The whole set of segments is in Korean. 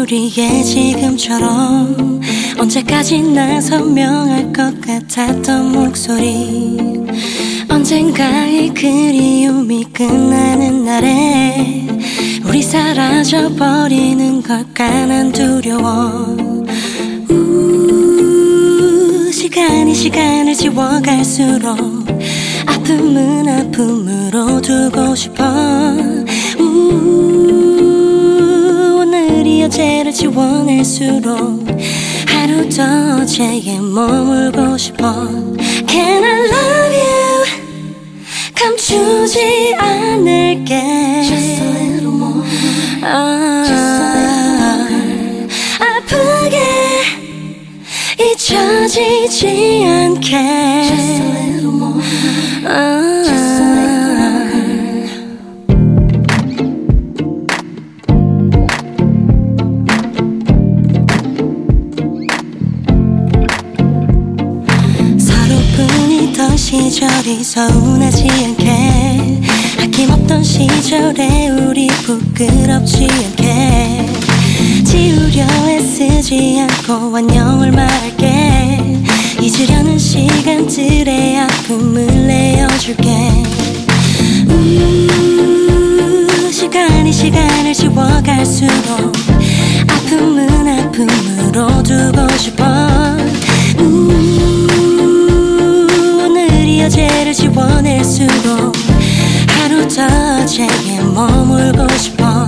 우리의 지금처럼 언제까지나 선명할 것 같았던 목소리. 언젠가 이 그리움이 끝나는 날에 우리 사라져버리는 걸까 난 두려워. 우, 시간이 시간을 지워갈수록 아픔은 아픔으로 두고 싶어 어제를 지워낼수록 하루 더 어제에 머물고 싶어 Can I love you 감추지 않을게 Just a little more 아, Just a little 아프게 잊혀지지 않게 Just a little more 아, 서운하지 않게 아낌없던 시절에 우리 부끄럽지 않게 지우려 애쓰지 않고 안녕을 말할게. 잊으려는 시간들의 아픔을 내어줄게. 우, 시간이 시간을 지워갈수록 아픔은 아픔으로 두고 싶어. 우, 오늘이 어제를 지워낼수록 하루 더 어제에 머물고 싶어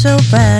so bad.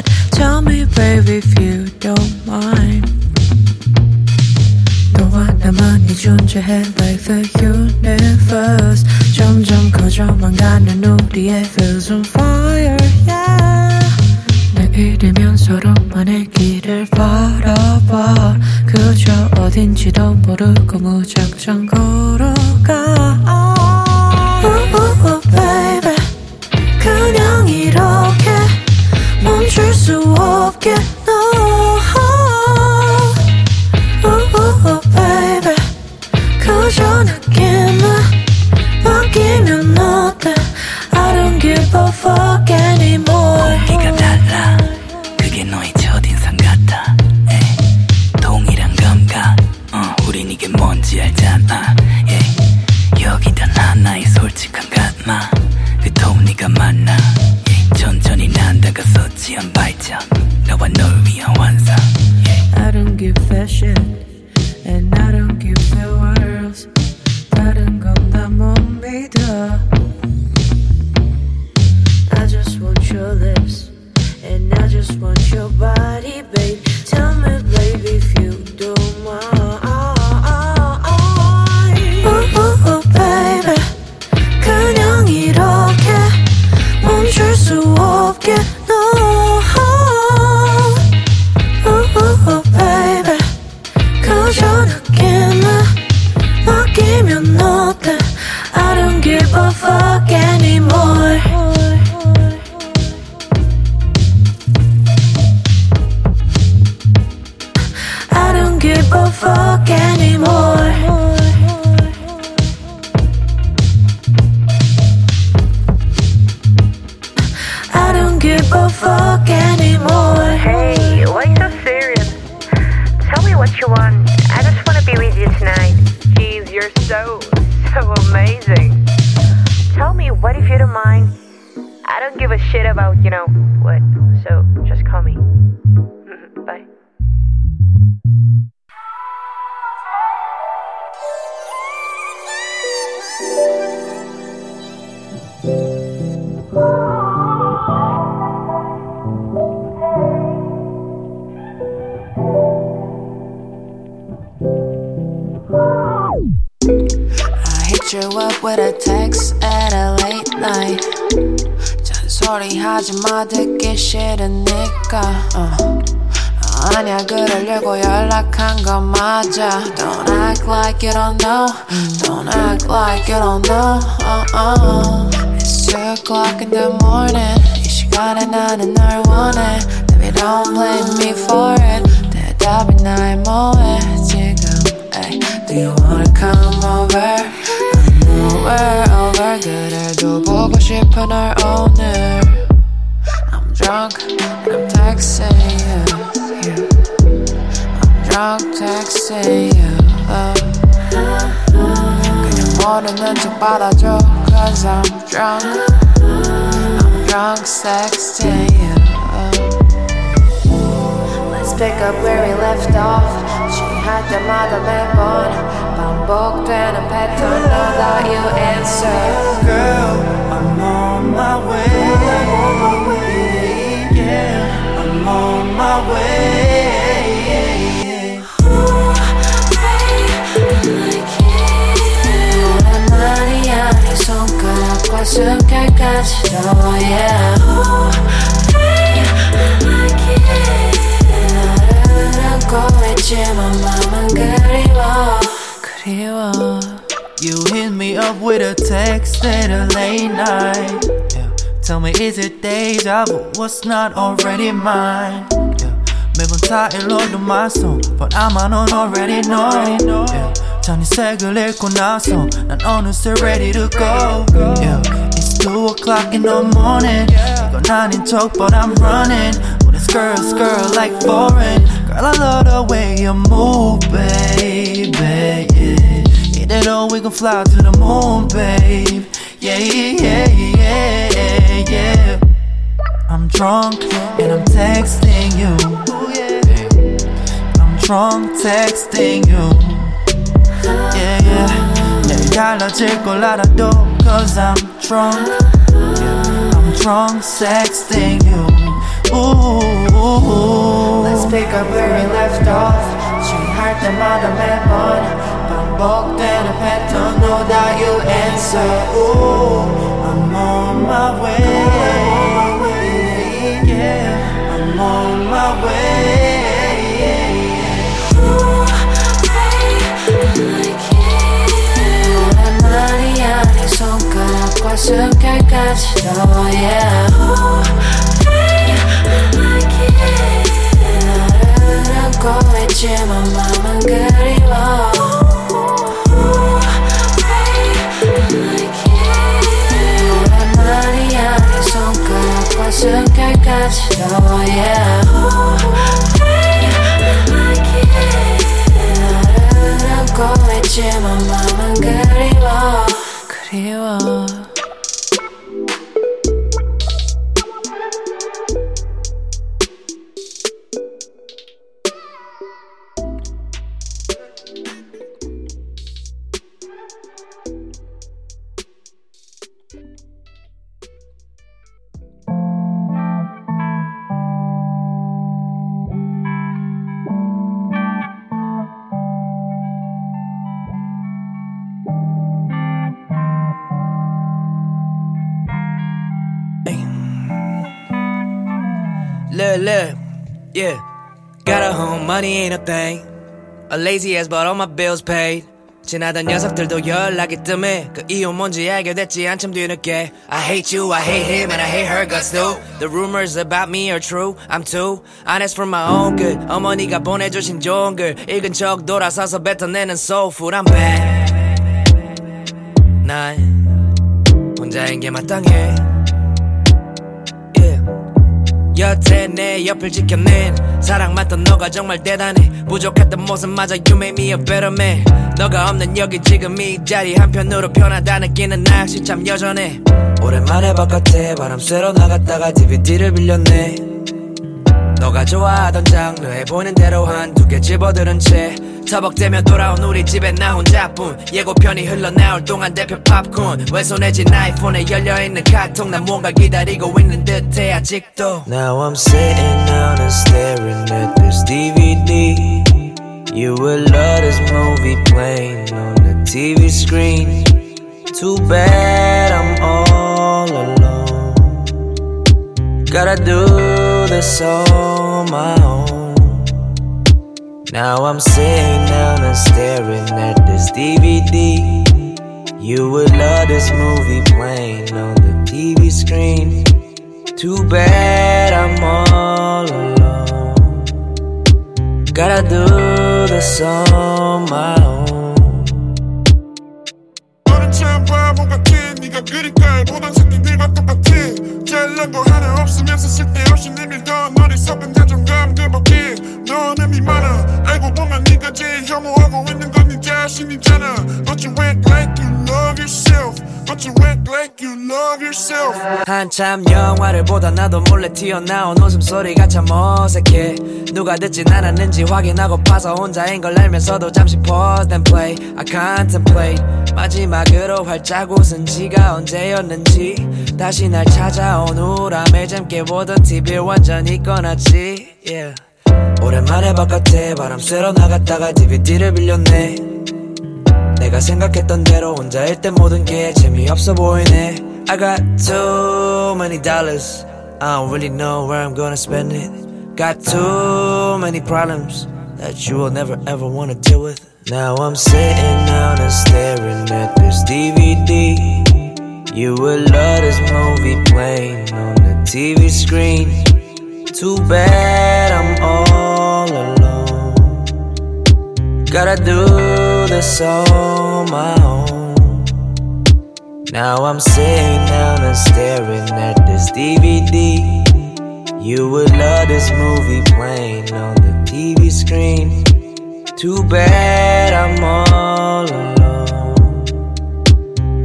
받아줘 Cause I'm drunk. I'm drunk sexting you. Let's pick up where we left off. She had the mother lamp on. I'm 취할 때마다 매번 반복되는 패턴 Now that you answer. Girl I'm on my way. Yeah I'm on my way. 그 순간까지도 yeah. Oh, I like it. 나를 안고 있지만 맘은 그리워 그리워 You hit me up with a text at a late night yeah. Tell me is it deja vu what's not already mine yeah. 매번 타일러도 my song But I'm on already knowing yeah. 전이 색을 읽고 나서 난 어느새 ready to go. Yeah. It's 2 o'clock in the morning. 이건 아닌 척 but I'm running. With this girl like foreign. Girl I love the way you move baby. Yeah. 이대로 we gon' fly to the moon babe. Yeah yeah yeah yeah, yeah. I'm drunk and I'm texting you. I'm drunk texting you Yeah, yeah. 내일 달라질 걸 알아도 cause I'm drunk. Yeah, I'm drunk texting you. Ooh. Let's pick up where we left off 취할 때마다 매번 반복되는 패턴 No doubt you answer Ooh, I'm on my way. 손가락과 습결까지도 yeah 너를 안고 있지만 맘은 그리워 오랜만이 아닌 손가락과 안고 있지만 맘은 그리워. 그리워 yeah. Got a home, money ain't a thing. A lazy ass, but all my bills paid. 지나던 녀석들도 연락이 뜸해 그 이유 뭔지 알게 됐지 한참 뒤늦게 I hate you, I hate him, and I hate her guts too The rumors about me are true, I'm too honest for my own good 어머니가 보내주신 좋은 글 읽은 척 돌아서서 뱉어내는 soul food I'm bad 난 혼자인 게 마땅해 yeah. 여태 내 옆을 지켜낸 사랑받던 너가 정말 대단해. 부족했던 모습마저 You made me a better man. 너가 없는 여기 지금 이 자리 한편으로 편하다 느끼는 나 역시 참 여전해. 오랜만에 바깥에 바람 쐬러 나갔다가 DVD를 빌렸네. 너가 좋아하던 장르에 보는 대로 한 두 개 집어들은 채 터벅대며 돌아온 우리 집에 나 혼자뿐 예고편이 흘러나올 동안 대표 팝콘 왼손에 진 아이폰에 열려있는 카톡 난 뭔가 기다리고 있는 듯해 아직도 Now I'm sitting down and staring at this DVD You will love this movie playing on the TV screen Too bad I'm all alone Gotta do this on my own. Now I'm sitting down and staring at this DVD. You would love this movie playing on the TV screen. Too bad I'm all alone. Gotta do this on my own. 자신이잖아. But you act like you love yourself. But you act like you love yourself. 한참 영화를 보다 나도 몰래 튀어나온 웃음소리가 참 어색해. 누가 듣진 않았는지 확인하고 파서 혼자인 걸 알면서도 잠시 pause then play. I contemplate. 마지막으로 활짝 웃은 지가 언제였는지. 다시 날 찾아온 우람을 잠게 보던 TV를 완전히 꺼놨지. Yeah. 오랜만에 바깥에 바람 쐬러 나갔다가 DVD를 빌렸네 내가 생각했던 대로 혼자일 때 모든 게 재미없어 보이네 I got too many dollars I don't really know where I'm gonna spend it Got too many problems That you will never ever wanna deal with Now I'm sitting down and staring at this DVD You will love this movie playing on the TV screen Too bad I'm all alone Gotta do this on my own. Now I'm sitting down and staring at this DVD. You would love this movie playing on the TV screen. Too bad I'm all alone.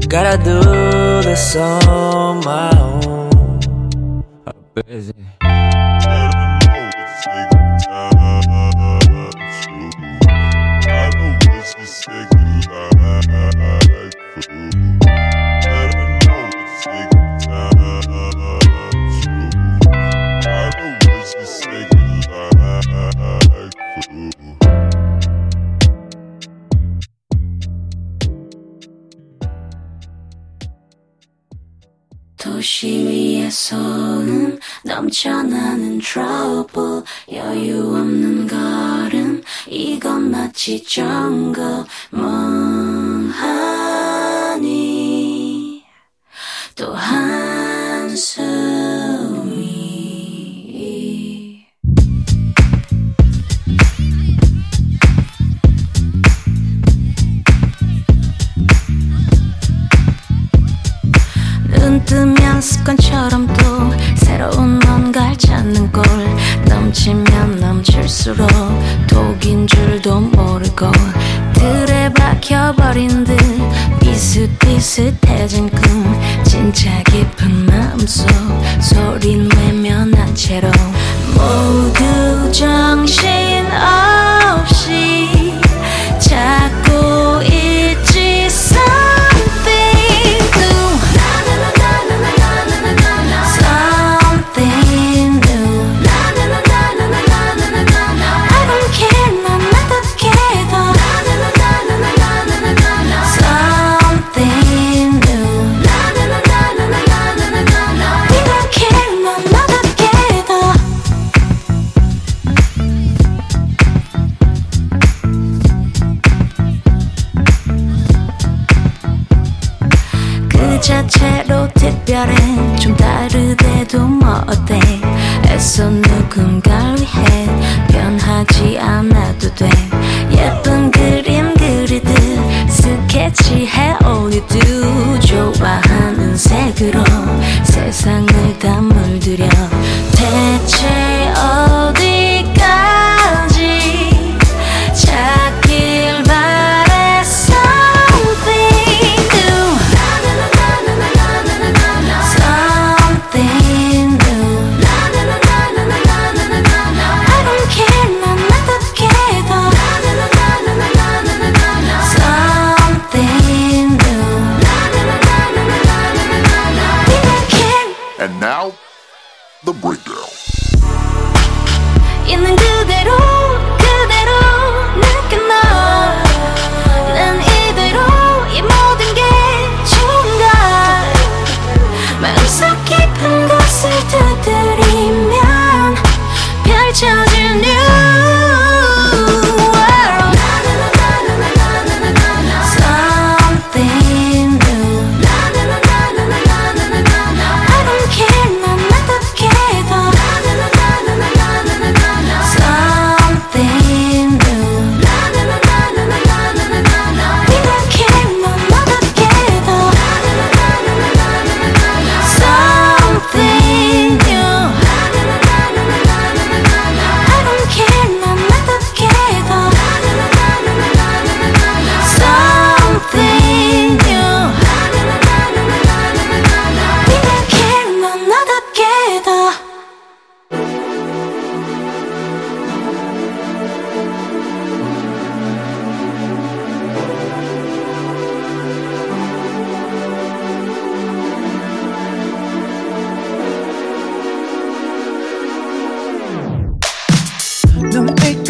Gotta do this on my own. 자체로 특별해. 좀 다르대도 뭐 어때? 애써 누군가를 위해 변하지 않아도 돼. 예쁜 그림 그리듯 스케치해. 올리도 좋아하는 색으로 세상을 다 물들여. 대체 눈빛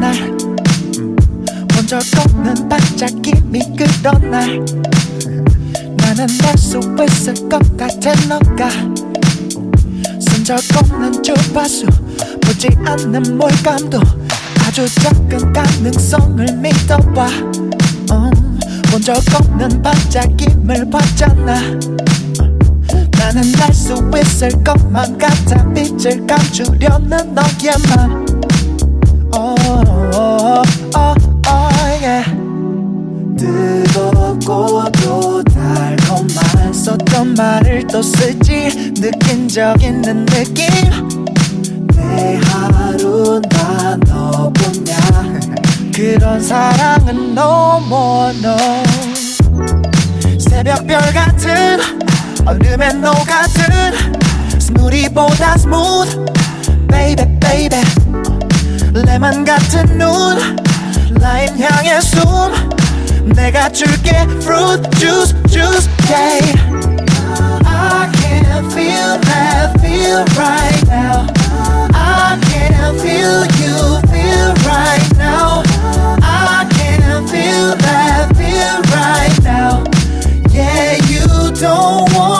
날 먼저 걷는 반짝임이 날 나는 날수 있을 것 같아 너가. 손져 걷는 주파수 보지 않는 몰감도 아주 작은 가능성을 믿어봐. 음, 먼저 걷는 반짝임을 봤잖아 나는 날수 있을 것만 같아 빛을 감추려는 너의 맘 oh, oh, oh, oh, yeah. 뜨겁고도 달콤한 썼던 말을 또 쓰지. 느낀 적 있는 느낌. 내 하루 다 너뿐이야. 그런 사랑은 no more no. 새벽별 같은 얼음에 녹아든 스무디 스무디보다 스무드 Baby baby 레몬 같은 눈 라임 향의 숨 내가 줄게 fruit juice juice yeah I can feel that feel right now I can feel you feel right now I can feel that feel right now Yeah you don't wanna lose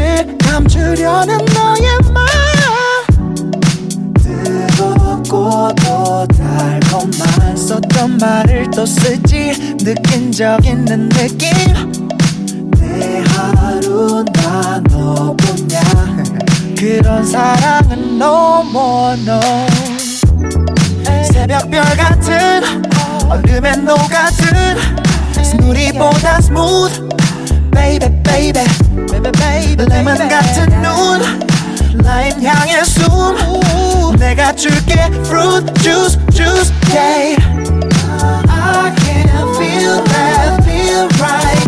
을 감추려는 너의 맘 뜨겁고도 달콤한 썼던 말을 또 쓰지 느낀 적 있는 느낌. 내 하루 나 너뿐이야. 그런 사랑은 no more no. 새벽별 같은 얼음에 녹아든 스무디보다 smooth. Baby baby 레몬 같은 눈 라임 향의 숨 내가 줄게 fruit juice juice yeah I can feel that feel right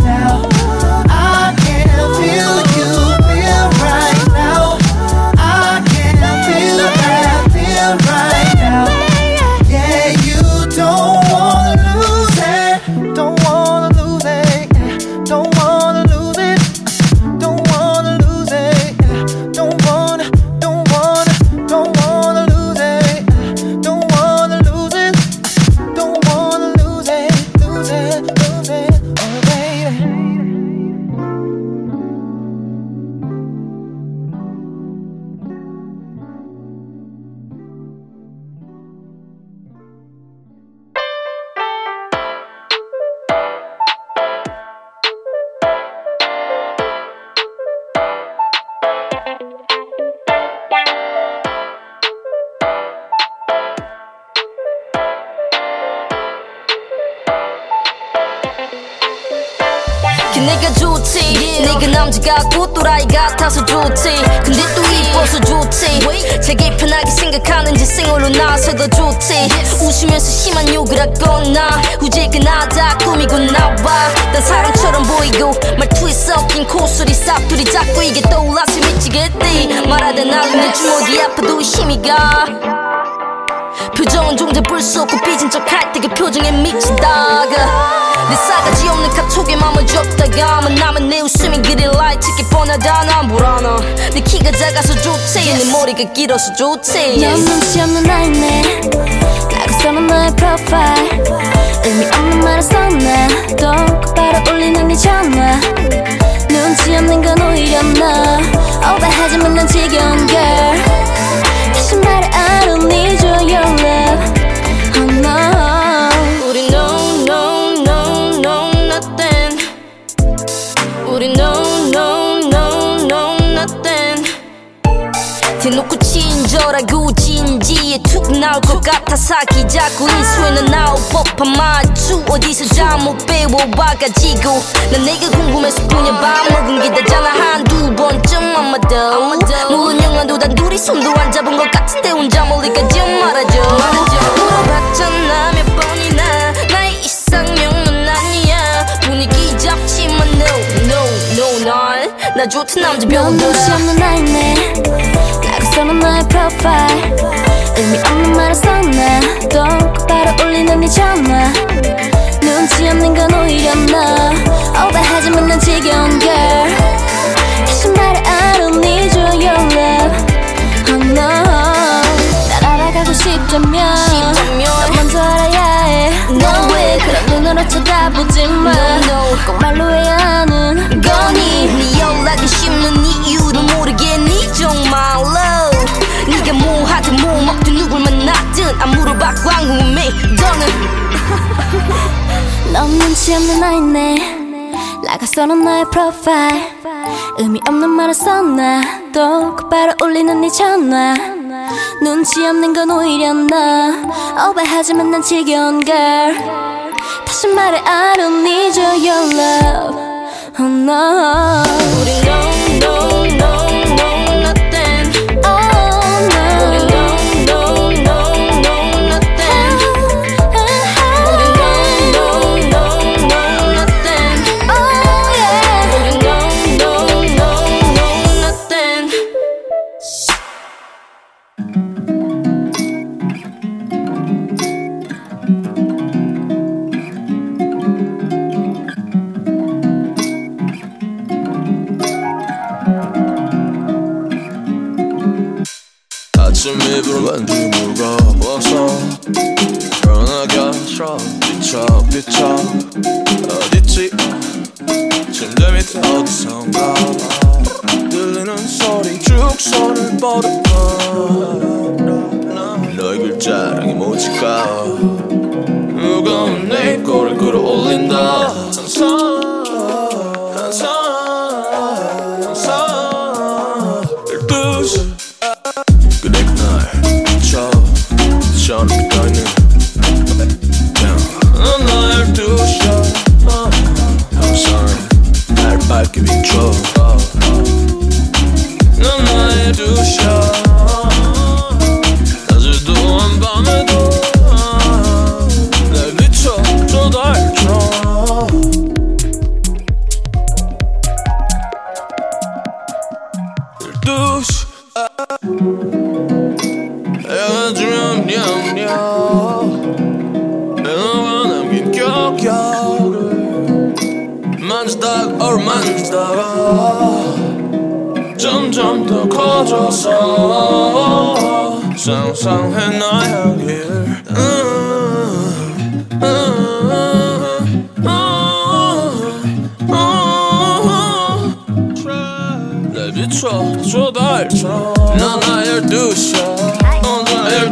내 싸가지 없는 카톡에 맘을 줬다가 만나면 내 웃음이 그리 라이트게 뻔하다. 난 불안하 내 키가 작아서 좋지. 내 머리가 길어서 좋지. 넌 눈치 없는 아이네. 나가 써는 너의 프로파일 의미 없는 말을 썼나 또 곧바로 올리는 네 전화 눈치 없는 건 오히려 너 오버하지만 난 지겨운 girl. 다시 말해 I don't need your love 친절하고 진지해 툭 나올 것 같아. 사기 자꾸 인수에는 나올 법한 말투 어디서 잘못 배워봐가지고. 난 내가 궁금해서 뿐이야 밥 먹은 기다잖아. 한두 번쯤 아마도. 무슨 영화도 단 둘이 손도 안 잡은 것 같은데 혼자 멀리까지 말아줘 물어봤잖아 몇 번이나. 나의 이상형은 아니야. 분위기 잡지만 no no no 날나 좋던 남자 넌 별로 눈치 없는 아이네 써는 너의 프로파일 의미 없는 말을 썼나? 또 곧바로 올리는 네 전화. 눈치 없는 건 오히려 너. 오버하지만 난 지겨운 girl. 말해 I don't need your, your love. Oh no. 날 알아가고 싶다면 싶다면 넌 먼저 알아야 해. No way. 그런 눈으로 쳐다보지 마. No, no. 꼭 말로 해야 하는 안 물어봤고 안 궁금해 너는. 넌 눈치 없는 아이네. 나가 써는 너의 프로파일 의미 없는 말을 썼나? 또 곧바로 울리는 네 전화. 눈치 없는 건 오히려 나? 오버하지만 난 지겨운 girl. 다시 말해 I don't need your, your love. Oh no 달처럼 난나열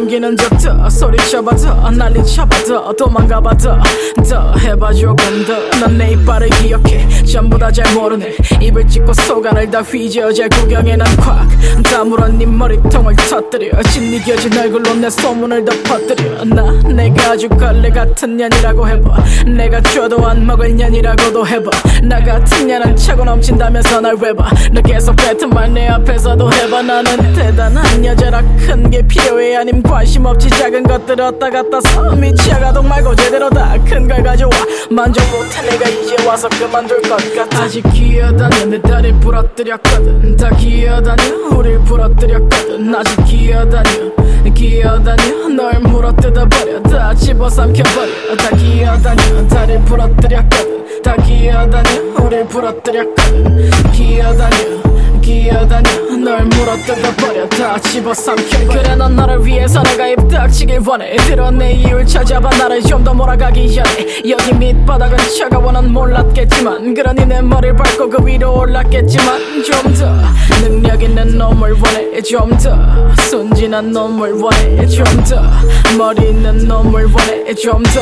남기는 적더 소리 쳐봐 더 난리 쳐봐 더 도망가봐 더더 해봐 조금 더넌 내 이빨을 기억해. 전부 다 잘 모르네. 입을 찢고 속안을 다 휘저어 잘 구경해. 난콱 다물어 네 머리통을 터뜨려. 짓이겨진 얼굴로 내 소문을 더 퍼뜨려. 나 내가 아주 걸레 같은 년이라고 해봐. 내가 줘도 안 먹을 년이라고도 해봐. 나 같은 년은 차고 넘친다면서 날 왜봐. 너 계속 뱉은 말 내 앞에서도 해봐. 나는 대단한 여자라 큰 게 필요해. 아님 관심 없지 작은 것들 얻다 갔다 서 미치아가동 말고 제대로 다 큰 걸 가져와. 만족 못해 내가 이제 와서 그만둘 것 같아. 아직 기어다녀 내 다리 부러뜨렸거든. 다 기어다녀 우릴 부러뜨렸거든. 아직 기어다녀 기어다녀 널 물어뜯어 버려. 다 집어삼켜 버려. 다 기어다녀 다리 부러뜨렸거든. 다 기어다녀 우릴 부러뜨렸거든. 기어다녀 기어다녀 널 물어뜯어버려 다. 집어삼켜. 그래 넌 너를 위해서 내가 입 닥치길 원해. 들어 내 이유를 찾아봐. 나를 좀 더 몰아가기 전에. 여기 밑바닥은 차가워 넌 몰랐겠지만 그러니 내 머리를 밟고 그 위로 올랐겠지만 좀 더 능력 있는 놈을 원해. 좀 더 순진한 놈을 원해. 좀 더 머리 있는 놈을 원해. 좀 더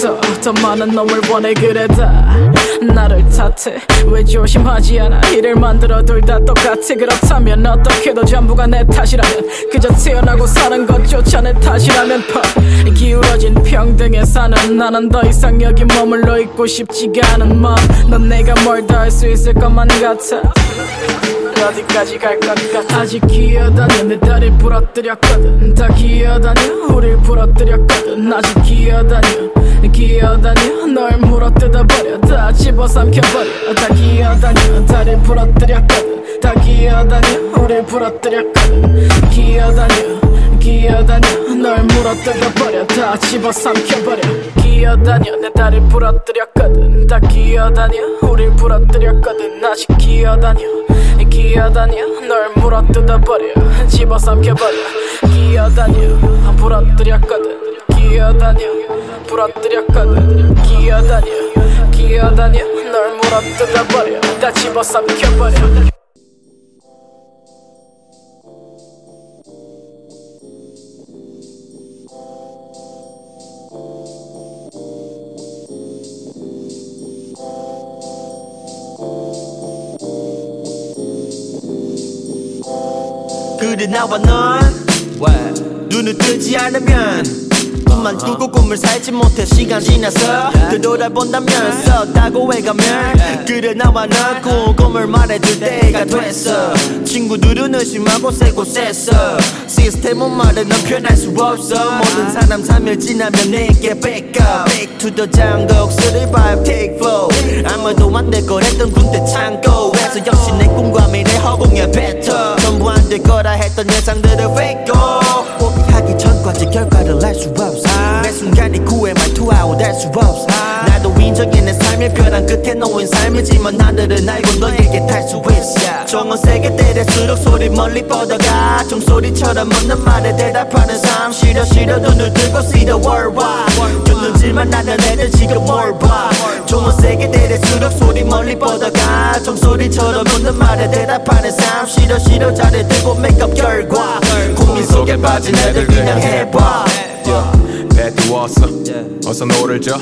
더 더 많은 놈을 원해. 그래 다 나를 탓해. 왜 조심하지 않아? 이를 만들어 둘 다 똑 같아 그렇다면 어떻게도 전부가 내 탓이라면 그저 태어나고 사는 것조차 내 탓이라면 퍽 기울어진 평등에 사는 나는 더 이상 여기 머물러 있고 싶지가 않은 마넌 내가 뭘 더 할 수 있을 것만 같아. 어디까지 갈 것 같아. 아직 기어다녀. 내 다리 부러뜨렸거든. 다 기어다녀. 우릴 부러뜨렸거든. 아직 기어다녀. 기어다녀. 널 물어뜯어버려. 다 집어삼켜버려. 다 기어다녀. 다리 부러뜨렸거든 다 기어다녀. 우릴 부러뜨렸거든 기어다녀 기어다녀. 널 물어뜯어 버려. 다 집어삼켜 버려. 기어다녀 내 다리 부러뜨렸거든. 다 기어다녀. 우릴 부러뜨렸거든. 아직 기어다녀 기어다녀. 널 물어뜯어 버려. 집어삼켜 버려. 기어다녀 부러뜨렸거든. 기어다녀 부러뜨렸거든. 기어다녀 기어다녀. 널 물어뜯어버려. 다 집어삼켜버려 그래 나와 넌. 눈을 뜨지 않으면 꿈만 꾸고 꿈을 살지 못해 시간 지나서 되돌아본다면 썼다고 해가면 그래 나와 넌 꿈을 말해줄 때가 됐어. 친구들은 의심하고 세고 셌어 시스템은 말해 넌 변할 수 없어. 모든 사람 3일 지나면 내게 backup Back to the jungle survive take flow. 아무도 안될 거랬던 군대 창고에서 역시 내 꿈과 미래 허공에 뱉어. 전부 안 될 거라 했던 예상들을 fake 포기 하기 전까지 결과를 알수 없어. 매 순간이 구애 말투하고 될수 없어. 나도 인정해 내 삶의 벼랑 끝에 놓인 삶이지만 하늘은 알고 너에게 탈 수 있어. 종은 세게 때릴수록 소리 멀리 뻗어가. 종소리처럼 묻는 말에 대답하는 삶. 싫어 싫어 눈을 들고 see the world wide. 듣는지만 나는 애들 지금 뭘봐 종은 세게 때릴수록 소리 멀리 뻗어가. 종소리처럼 묻는 말에 대답하는 삶. 싫어 싫어 자를 들고 메이크업 결과 속에 빠진 애들 그냥 해봐 배 띄웠어 어서 노를 져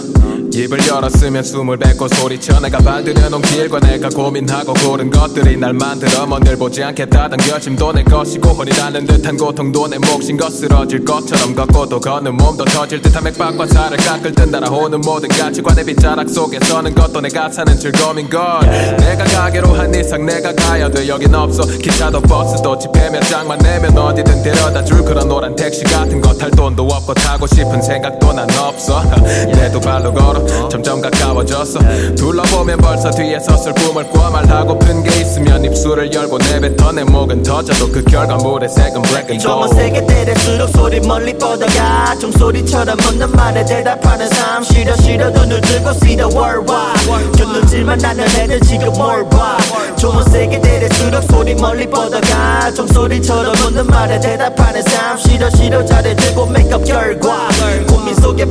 입을 열었으면 숨을 뱉고 소리쳐. 내가 발들여놓은 길과 내가 고민하고 고른 것들이 날 만들어. 먼늘 보지 않겠다던 결심도 내 것이고 혼이 나는 듯한 고통도 내 몫인 것 쓰러질 것처럼 걷고 또 걷는 몸도 터질 듯한 맥박과 살을 깎을 듯 날아오는 모든 가치관의 빗자락 속에 서는 것도 내가 사는 즐거움인 걸. 내가 가기로 한 이상 내가 가야 돼. 여긴 없어. 기차도 버스도 지폐 몇 장만 내면 어디든 데려다 줄 그런 노란 택시 같은 거 탈 돈도 없고 타고 싶은 생각도 난 없어. 내두 발로 걸어 점점 가까워졌어. 둘러보면 벌써 뒤에 섰을 꿈을 꿔 말하고픈 게 있으면 입술을 열고 내뱉어 내 목은 터져도 그 결과물의 색은 black and gold. 세게 때릴수록 소리 멀리 뻗어가 종소리처럼 묻는 말에 대답하는 삶. 싫어 싫어 눈을 들고 see the world wide. 곁눈질만 나는 애들 지금 뭘봐 좀만 세게 때릴수록 소리 멀리 뻗어가 종소리처럼 묻는 말에 대답하는 삶. 싫어 싫어 자를 들고 메이크업 결과 고민 속에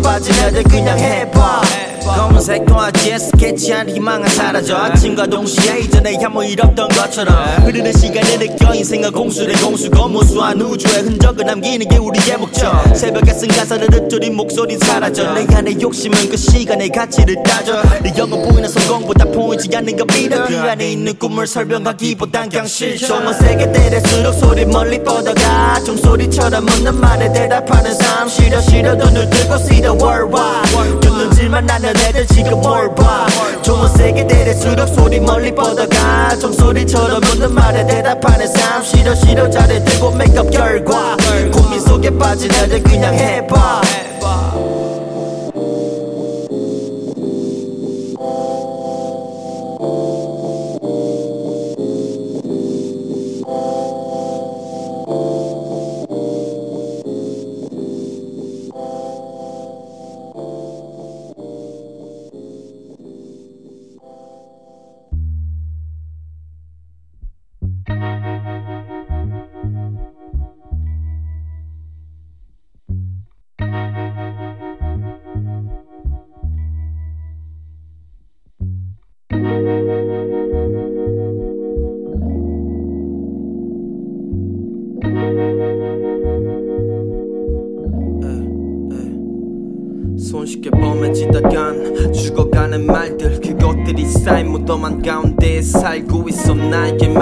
애들 그냥 해봐 검은색 도화지에 스케치한 희망은 사라져. 아침과 동시에 이전에 일 없던 것처럼 흐르는 시간을 느껴 인생은 공수래 공수거 무수한 우주의 흔적을 남기는 게 우리의 목적 새벽에 쓴 가사를 읊조린 목소리 사라져. 내 안의 욕심은 그 시간의 가치를 따져. 내 영어 보이는 성공보다 보이지 않는 거 믿어. 그 안에 있는 꿈을 설명하기보단 그냥 실천. 세게 때릴수록 소리 멀리 뻗어가. 종소리처럼 묻는 말에 대답하는 삶. 싫어 싫어 눈을 들고 see the world wide. 곁눈질만 나는 애들 지금 뭘봐? 좀만 세게 때릴수록 소리 멀리 뻗어가. 종소리처럼 묻는 말에 대답하는 삶. 싫어 싫어 들고 메이크업 결과. 고민 속에 빠진 애들 그냥 해봐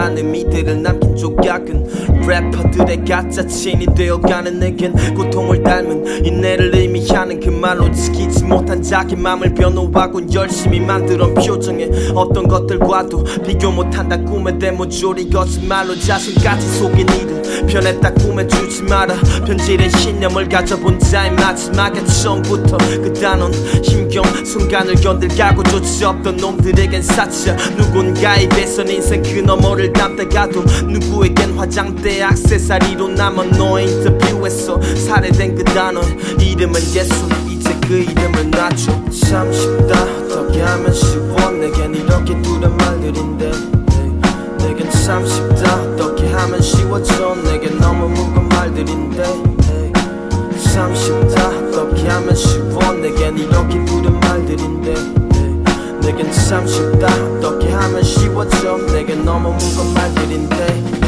많은 이들을 남긴 조각은 래퍼들의 가짜 친이 되어가는 내겐 고통을 닮은 인내를 의미하는 그 말로 지키지 못한 자기 맘을 변호하고 열심히 만들어 표정에 어떤 것들과도 비교 못한다. 꿈에 대모조리 거짓말로 자신까지 속인 이들 변했다. 꿈에 주지 마라. 변질의 신념을 가져본 자의 마지막에 처음부터 그 단원 힘경 순간을 견딜 각오조차 없던 놈들에겐 사치야 누군가의 배선 인생 그 너머를 담다가도 누구에겐 화장대 악세사리로 남아 너의 인터뷰에서 살해된 그 단어. 이름은 예수 이제 그 이름을 놔줘. 참 쉽다. 어떻게 하면 쉬워 내겐 이렇게 두려운 말들인데. 네, 내겐 참 쉽다. 어떻게 하면 쉬워져. 내겐 너무 무거운 말들인데. 네, 참 쉽다. 어떻게 하면 쉬워 내겐 이렇게 두려운 말들인데. 네, 내겐 참 쉽다. 어떻게 하면 쉬워져? 내겐 너무 무거운 말들인데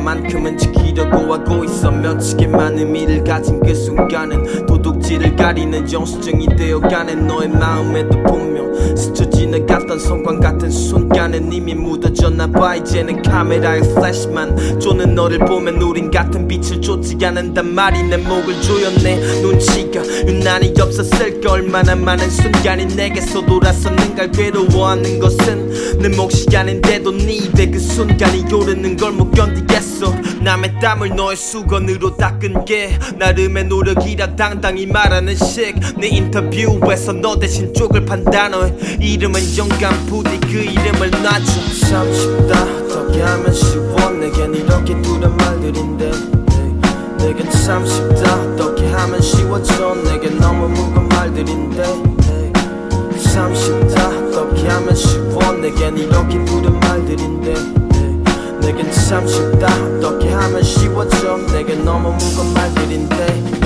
만큼은 지키 려고 하고 있어 며칠의 많은 미를 가진 그 순간은 도둑질을 가리는 영수증이 되어가는 너의 마음에도 분명 스쳐 지나갔던 성광 같은 순간은 이미 묻어졌나봐. 이제는 카메라의 플래시만 쪼는 너를 보면 우린 같은 빛을 쫓지 않는단 말이 내 목을 조였네. 눈치가 유난히 없었을까 얼마나 많은 순간이 내게서 돌아섰는가. 괴로워하는 것은 내 몫이 아닌데도 네 입에 그 순간이 오르는 걸 못 견디겠어 남의 땀을 너의 수건으로 닦은 게 나름의 노력이라 당당히 말하는 식네 인터뷰에서 너 대신 쪽을 판 단어의 이름은 영감 부디 그 이름을 놔줘 참 쉽다. 어떻게 하면 쉬워 내겐 이렇게 두려운 말들인데. 네, 내겐 참 쉽다. 어떻게 하면 쉬워져 내겐 너무 무거운 말들인데. 네, 참 쉽다. 어떻게 하면 쉬워 내겐 이렇게 두려운 말들인데. 네, 내겐 참 쉽다. 어떻게 하면 쉬워져? 내겐 너무 무거운 말들인데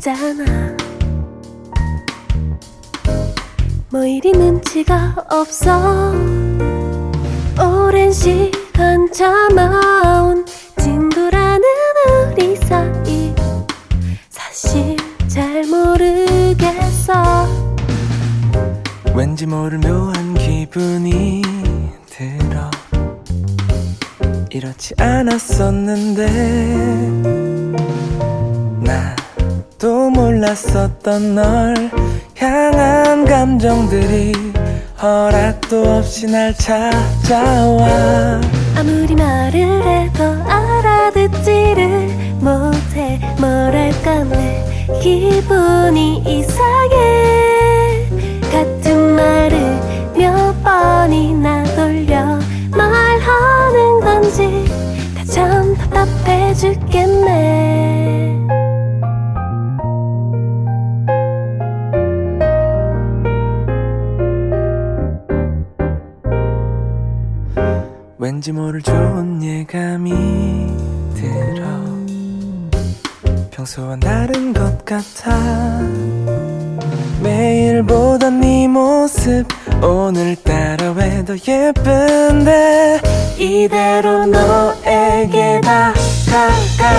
在那 감이 들어. 평소와 다른 것 같아. 매일보다 네 모습 오늘따라 왜 더 예쁜데 이대로 너에게 다가가.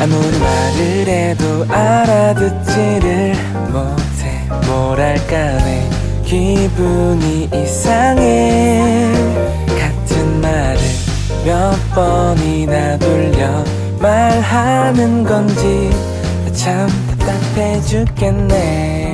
아무리 말을 해도 알아듣지를 못해. 뭐랄까 내 기분이 이상해. 몇 번이나 돌려 말하는 건지 참 답답해 죽겠네.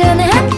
Shouldn't have